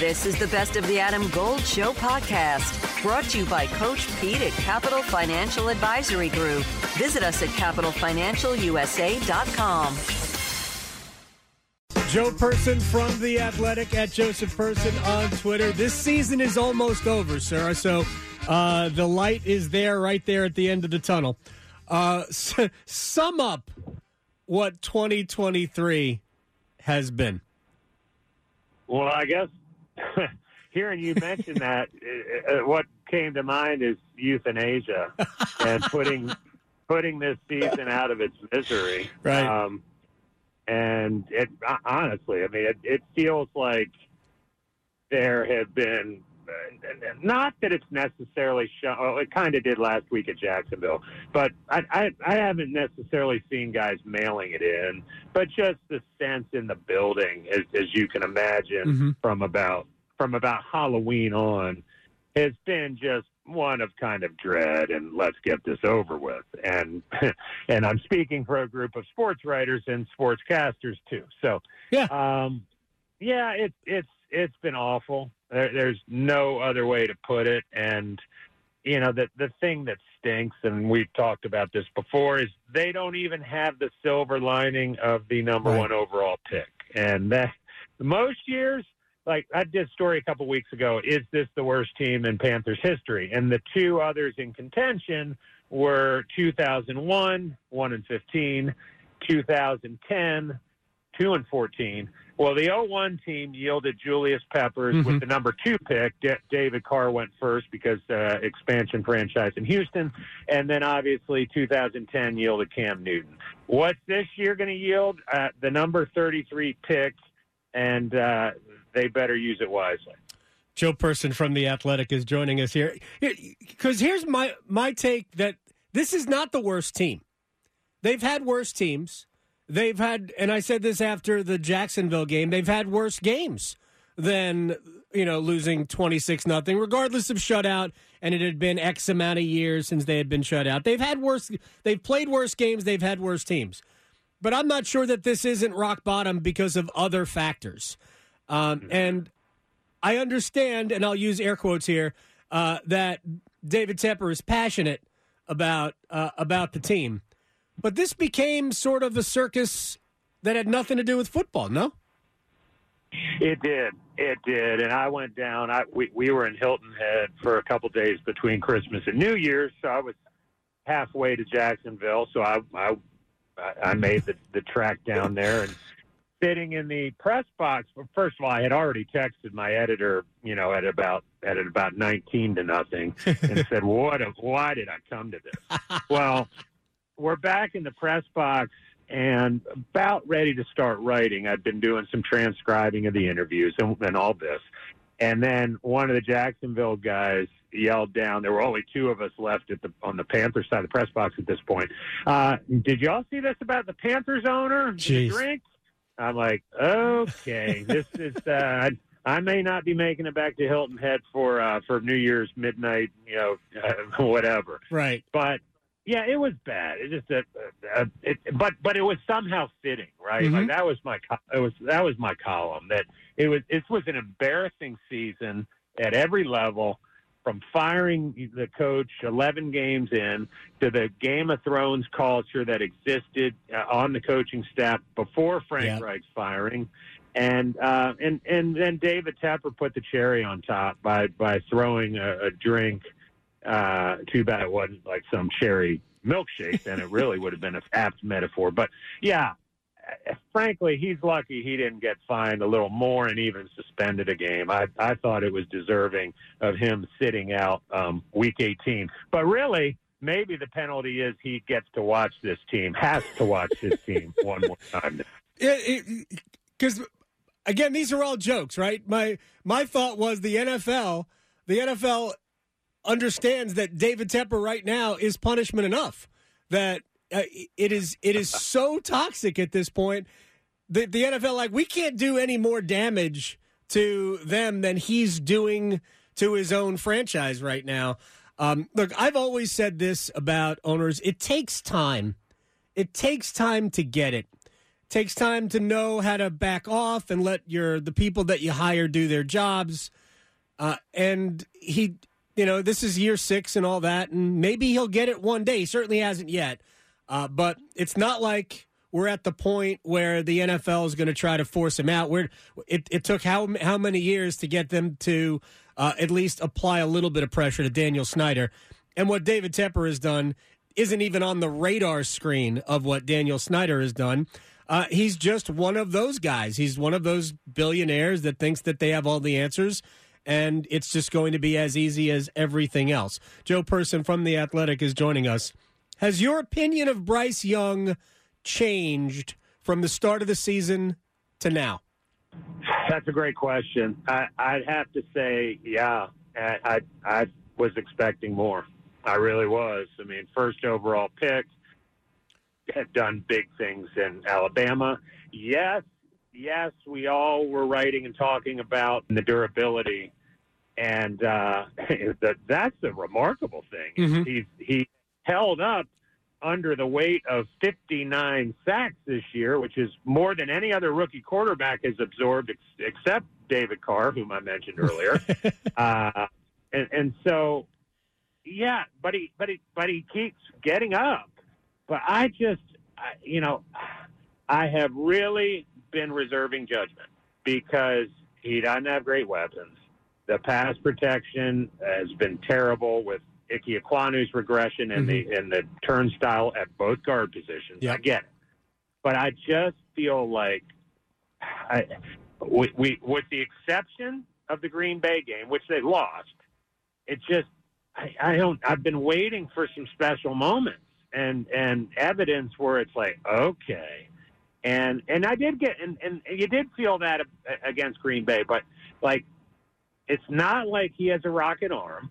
This is the Best of the Adam Gold Show podcast, brought to you by Coach Pete at Capital Financial Advisory Group. Visit us at capitalfinancialusa.com. Joe Person from The Athletic at Joseph Person on Twitter. This season is almost over, sir. So uh, the light is there right there at the end of the tunnel. Uh, sum up what 2023 has been. Well, I guess hearing you mention that, uh, uh, what came to mind is euthanasia and putting putting this season out of its misery. Right. Um, and it honestly, I mean, it, it feels like there have been not that it's necessarily shown. Well, it kind of did last week at Jacksonville, but I, I I haven't necessarily seen guys mailing it in, but just the sense in the building, as, as you can imagine, Mhm. from about from about Halloween on, has been just one of kind of dread and let's get this over with. And and I'm speaking for a group of sports writers and sportscasters too. So Yeah. um, yeah, it's it's it's been awful. There, there's no other way to put it. And you know the the thing that stinks, and we've talked about this before, is they don't even have the silver lining of the number Right. one overall pick. And that most years, like I did a story a couple weeks ago, is this the worst team in Panthers history? And the two others in contention were 2001, one and 15, 2010, two and 14. Well, the 01 team yielded Julius Peppers Mhm. with the number two pick. D- David Carr went first because uh, expansion franchise in Houston, and then obviously 2010 yielded Cam Newton. What's this year going to yield? Uh, the number 33 pick, and uh, they better use it wisely. Joe Person from The Athletic is joining us here. Because here's my, my take that this is not the worst team. They've had worse teams. They've had, and I said this after the Jacksonville game, they've had worse games than, you know, losing 26 nothing, regardless of shutout. And it had been X amount of years since they had been shut out. They've had worse, they've played worse games, they've had worse teams. But I'm not sure that this isn't rock bottom because of other factors. Um, and I understand, and I'll use air quotes here, uh, that David Tepper is passionate about uh, about the team, but this became sort of a circus that had nothing to do with football. No, It did. It did. And I went down. I we, we were in Hilton Head for a couple days between Christmas and New Year's, so I was halfway to Jacksonville. So I I, I made the, the track down there and sitting in the press box. But First of all, I had already texted my editor, you know, at about at about nineteen to nothing, and said, "What? A, why did I come to this?" well, we're back in the press box and about ready to start writing. I'd been doing some transcribing of the interviews and, and all this. And then one of the Jacksonville guys yelled down. There were only two of us left at the on the Panthers side of the press box at this point. Uh, did y'all see this about the Panthers owner? Drink? I'm like, okay, this is. Uh, I may not be making it back to Hilton Head for uh, for New Year's midnight, you know, uh, whatever right? but yeah, it was bad. It just, uh, uh, it, but but it was somehow fitting, right? Mhm. Like that was my co- it was that was my column that it was it was an embarrassing season at every level, from firing the coach eleven games in to the Game of Thrones culture that existed uh, on the coaching staff before Frank Yeah. Reich's firing. And uh, and and then David Tepper put the cherry on top by by throwing a, a drink uh, too bad it wasn't like some cherry milkshake. Then it really would have been an apt metaphor. But yeah, frankly, he's lucky he didn't get fined a little more and even suspended a game. I I thought it was deserving of him sitting out um, week 18. But really, maybe the penalty is he gets to watch this team, has to watch this team one more time. Because again, these are all jokes, right? My my thought was the NFL, the NFL understands that David Tepper right now is punishment enough. That uh, it is it is so toxic at this point. The the NFL like we can't do any more damage to them than he's doing to his own franchise right now. Um, look, I've always said this about owners: it takes time. It takes time to get it. takes time to know how to back off and let your the people that you hire do their jobs. Uh, and he, you know, this is year six and all that, and maybe he'll get it one day. He certainly hasn't yet. Uh, but it's not like we're at the point where the NFL is going to try to force him out. We're, it, it took how how many years to get them to uh, at least apply a little bit of pressure to Daniel Snyder, and what David Tepper has done isn't even on the radar screen of what Daniel Snyder has done. Uh, he's just one of those guys. He's one of those billionaires that thinks that they have all the answers, and it's just going to be as easy as everything else. Joe Person from The Athletic is joining us. Has your opinion of Bryce Young changed from the start of the season to now? That's a great question. I, would have to say, yeah, I, I, I was expecting more. I really was. I mean, first overall pick, had done big things in Alabama. Yes, yes, we all were writing and talking about the durability, and uh, that that's a remarkable thing. Mm-hmm. He's he held up under the weight of 59 sacks this year, which is more than any other rookie quarterback has absorbed, ex- except David Carr, whom I mentioned earlier. uh, and, and so, yeah, but he, but he, but he keeps getting up. But I just, I, you know, I have really been reserving judgment because he doesn't have great weapons. The pass protection has been terrible with Ike Ekwonu's regression and mm-hmm. the and the turnstile at both guard positions. Yep. I get it, but I just feel like I, we, we, with the exception of the Green Bay game, which they lost, it just I, I don't. I've been waiting for some special moments and and evidence where it's like okay, and and I did get and and you did feel that against Green Bay, but like it's not like he has a rocket arm.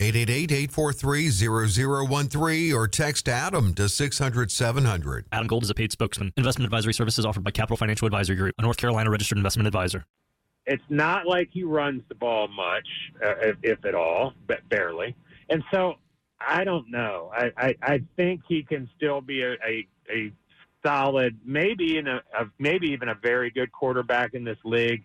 888 843-0013 or text Adam to 600-700. Adam Gold is a paid spokesman. Investment advisory services offered by Capital Financial Advisory Group, a North Carolina registered investment advisor. It's not like he runs the ball much, uh, if, if, at all, but barely. And so I don't know. I, I, I think he can still be a, a, a solid, maybe in a, a maybe even a very good quarterback in this league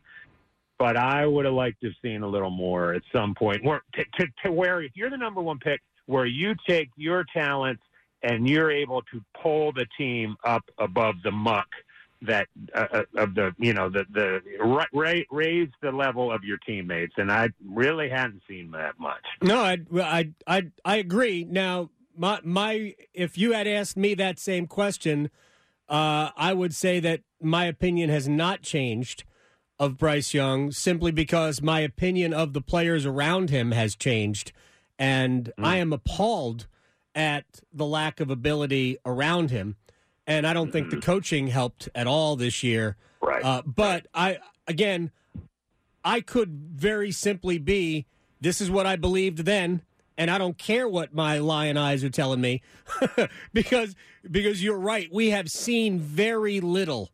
but I would have liked to have seen a little more at some point. Where to, to, to where if you're the number one pick, where you take your talents and you're able to pull the team up above the muck that uh, uh of the you know the the ra- raise the level of your teammates and I really hadn't seen that much. No, I I I I agree. Now, my my if you had asked me that same question, uh, I would say that my opinion has not changed of Bryce Young simply because my opinion of the players around him has changed. And mm. I am appalled at the lack of ability around him. And I don't think the coaching helped at all this year. Right. Uh, but I, again, I could very simply be this is what I believed then. And I don't care what my lion eyes are telling me because because you're right. We have seen very little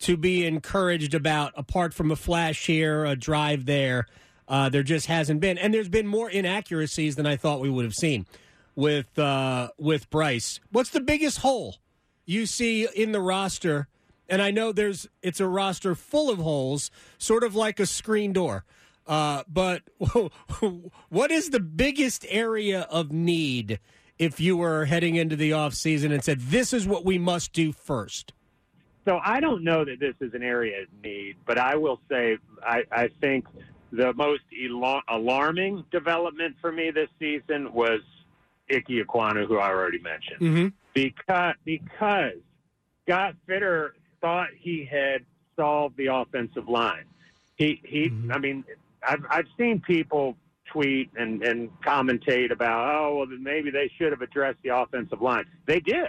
to be encouraged about apart from a flash here, a drive there. Uh, there just hasn't been, and there's been more inaccuracies than I thought we would have seen with uh, with Bryce. What's the biggest hole you see in the roster? And I know there's it's a roster full of holes, sort of like a screen door. Uh, but what is the biggest area of need if you were heading into the off season and said this is what we must do first? So I don't know that this is an area of need, but I will say I, I think the most alarming development for me this season was Ike Ekwonu, who I already mentioned, mm-hmm. because because Scott Fitterer thought he had solved the offensive line. He he, mm-hmm. I mean, I've I've seen people tweet and and commentate about oh well maybe they should have addressed the offensive line. They did,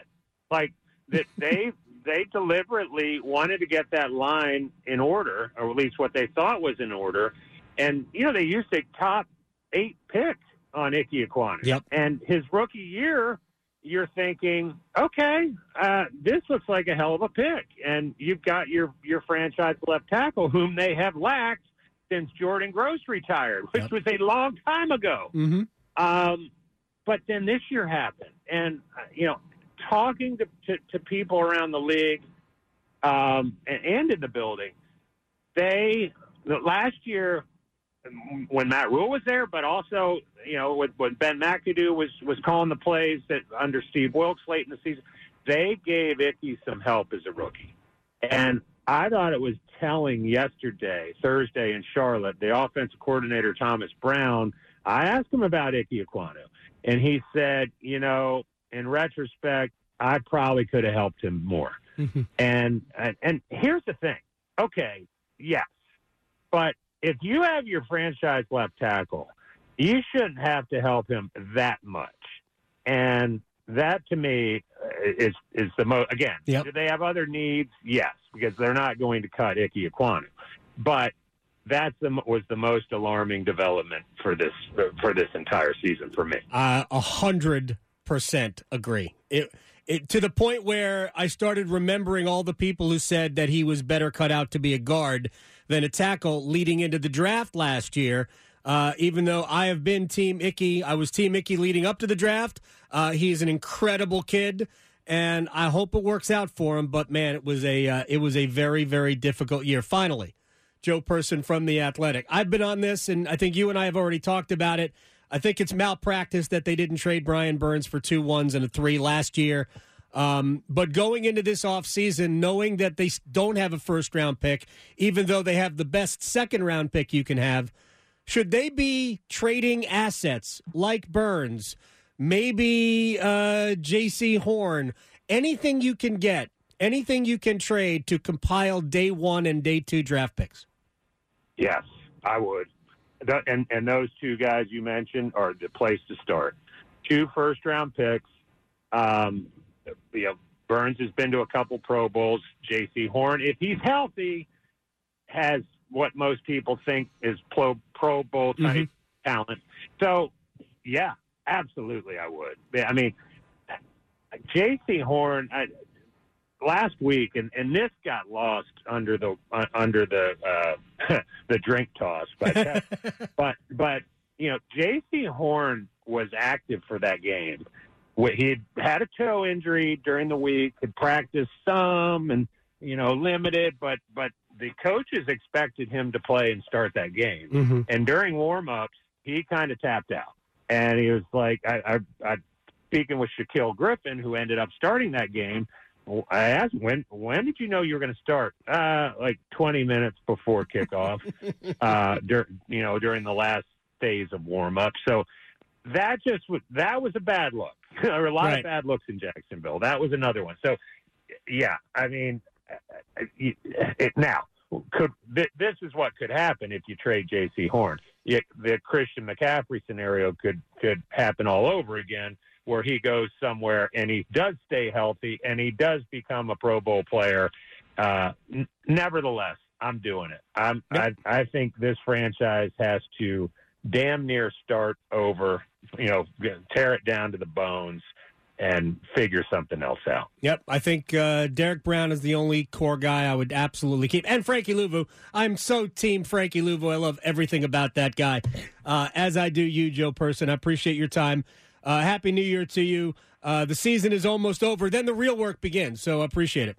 like that they they deliberately wanted to get that line in order, or at least what they thought was in order. And you know, they used a top eight pick on Ike Ekwonu. Yep. And his rookie year, you're thinking, okay, uh, this looks like a hell of a pick, and you've got your your franchise left tackle, whom they have lacked since Jordan Gross retired, which Yep. was a long time ago. Mm-hmm. Um, but then this year happened, and uh, you know, talking to, to, to people around the league um, and, in the building, they last year when Matt Rhule was there, but also you know when, when Ben McAdoo was was calling the plays that under Steve Wilks late in the season, they gave Ickey some help as a rookie, and I thought it was telling yesterday, Thursday in Charlotte, the offensive coordinator Thomas Brown. I asked him about Ickey Ekwonu, and he said, you know, in retrospect, I probably could have helped him more. Mm-hmm. And, and and here's the thing. Okay, yes, but if you have your franchise left tackle, you shouldn't have to help him that much. And that to me uh, is is the most. Again, Yep. do they have other needs? Yes, because they're not going to cut Ickey Ekwonu. But that was the most alarming development for this for this entire season for me. Uh, A hundred percent agree. It, it to the point where I started remembering all the people who said that he was better cut out to be a guard than a tackle leading into the draft last year. Uh, even though I have been Team Ickey, I was Team Ickey leading up to the draft. Uh, he's an incredible kid, and I hope it works out for him. But man, it was a uh, it was a very very difficult year. Finally, Joe Person from the Athletic. I've been on this, and I think you and I have already talked about it. I think it's malpractice that they didn't trade Brian Burns for two ones and a three last year. Um, but going into this offseason, knowing that they don't have a first round pick, even though they have the best second round pick you can have, should they be trading assets like Burns, maybe uh, Jaycee Horn, anything you can get, anything you can trade to compile day one and day two draft picks? Yes, I would. Th- And and those two guys you mentioned are the place to start. Two first round picks. Um, you know, Burns has been to a couple Pro Bowls. Jaycee Horn, if he's healthy, has what most people think is Pro Pro Bowl type talent. So, yeah, absolutely, I would. I mean, Jaycee Horn. I, last week, and, and this got lost under the uh, under the uh, the drink toss, but but but you know, Jaycee Horn was active for that game. He had had a toe injury during the week, had practiced some, and you know, limited, but but the coaches expected him to play and start that game. Mm-hmm. And during warm-ups, he kind of tapped out, and he was like, I, I, I speaking with Shaquill Griffin, who ended up starting that game. I asked when when did you know you were going to start? Uh, like 20 minutes before kickoff. uh, dur- you know, during the last phase of warm up. So that just was that was a bad look. there were a lot Right. of bad looks in Jacksonville. That was another one. So yeah, I mean, uh, it, it, now could th- this is what could happen if you trade Jaycee Horn. It, the Christian McCaffrey scenario could could happen all over again, where he goes somewhere and he does stay healthy and he does become a Pro Bowl player. Uh, n- nevertheless, I'm doing it. I'm, I, I think this franchise has to damn near start over. You know, tear it down to the bones and figure something else out. Yep, I think uh, Derrick Brown is the only core guy I would absolutely keep, and Frankie Luvu. I'm so team Frankie Luvu. I love everything about that guy, uh, as I do you, Joe Person. I appreciate your time. Uh, Happy New Year to you. Uh, the season is almost over. Then the real work begins. So I appreciate it.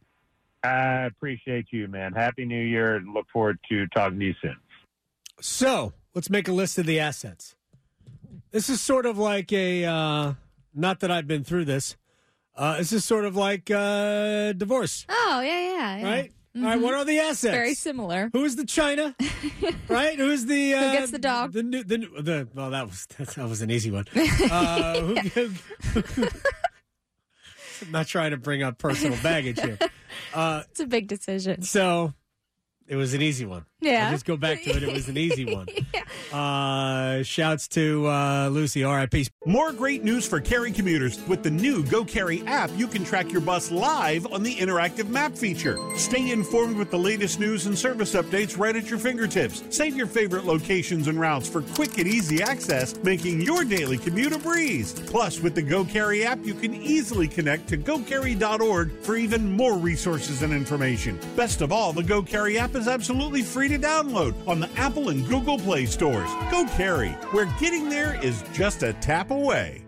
I appreciate you, man. Happy New Year, and look forward to talking to you soon. So let's make a list of the assets. This is sort of like a. Uh, not that I've been through this. Uh, this is sort of like uh, divorce, Oh yeah, yeah, yeah. right? All right. What are the assets? Very similar. Who's the China? right? Who's the uh, gets the dog? The new, the, new- the well, that was that was an easy one. Uh, who, who- I'm not trying to bring up personal baggage here. Uh, It's a big decision. so it was an easy one. Yeah. I'll just go back to it. It was an easy one. Uh, shouts to uh, Lucy, R.I.P. More great news for Cary commuters. With the new GoCary app, you can track your bus live on the interactive map feature. Stay informed with the latest news and service updates right at your fingertips. Save your favorite locations and routes for quick and easy access, making your daily commute a breeze. Plus, with the GoCary app, you can easily connect to gocary.org for even more resources and information. Best of all, the GoCary app is absolutely free to download on the Apple and Google Play stores. Go Carry, where getting there is just a tap away.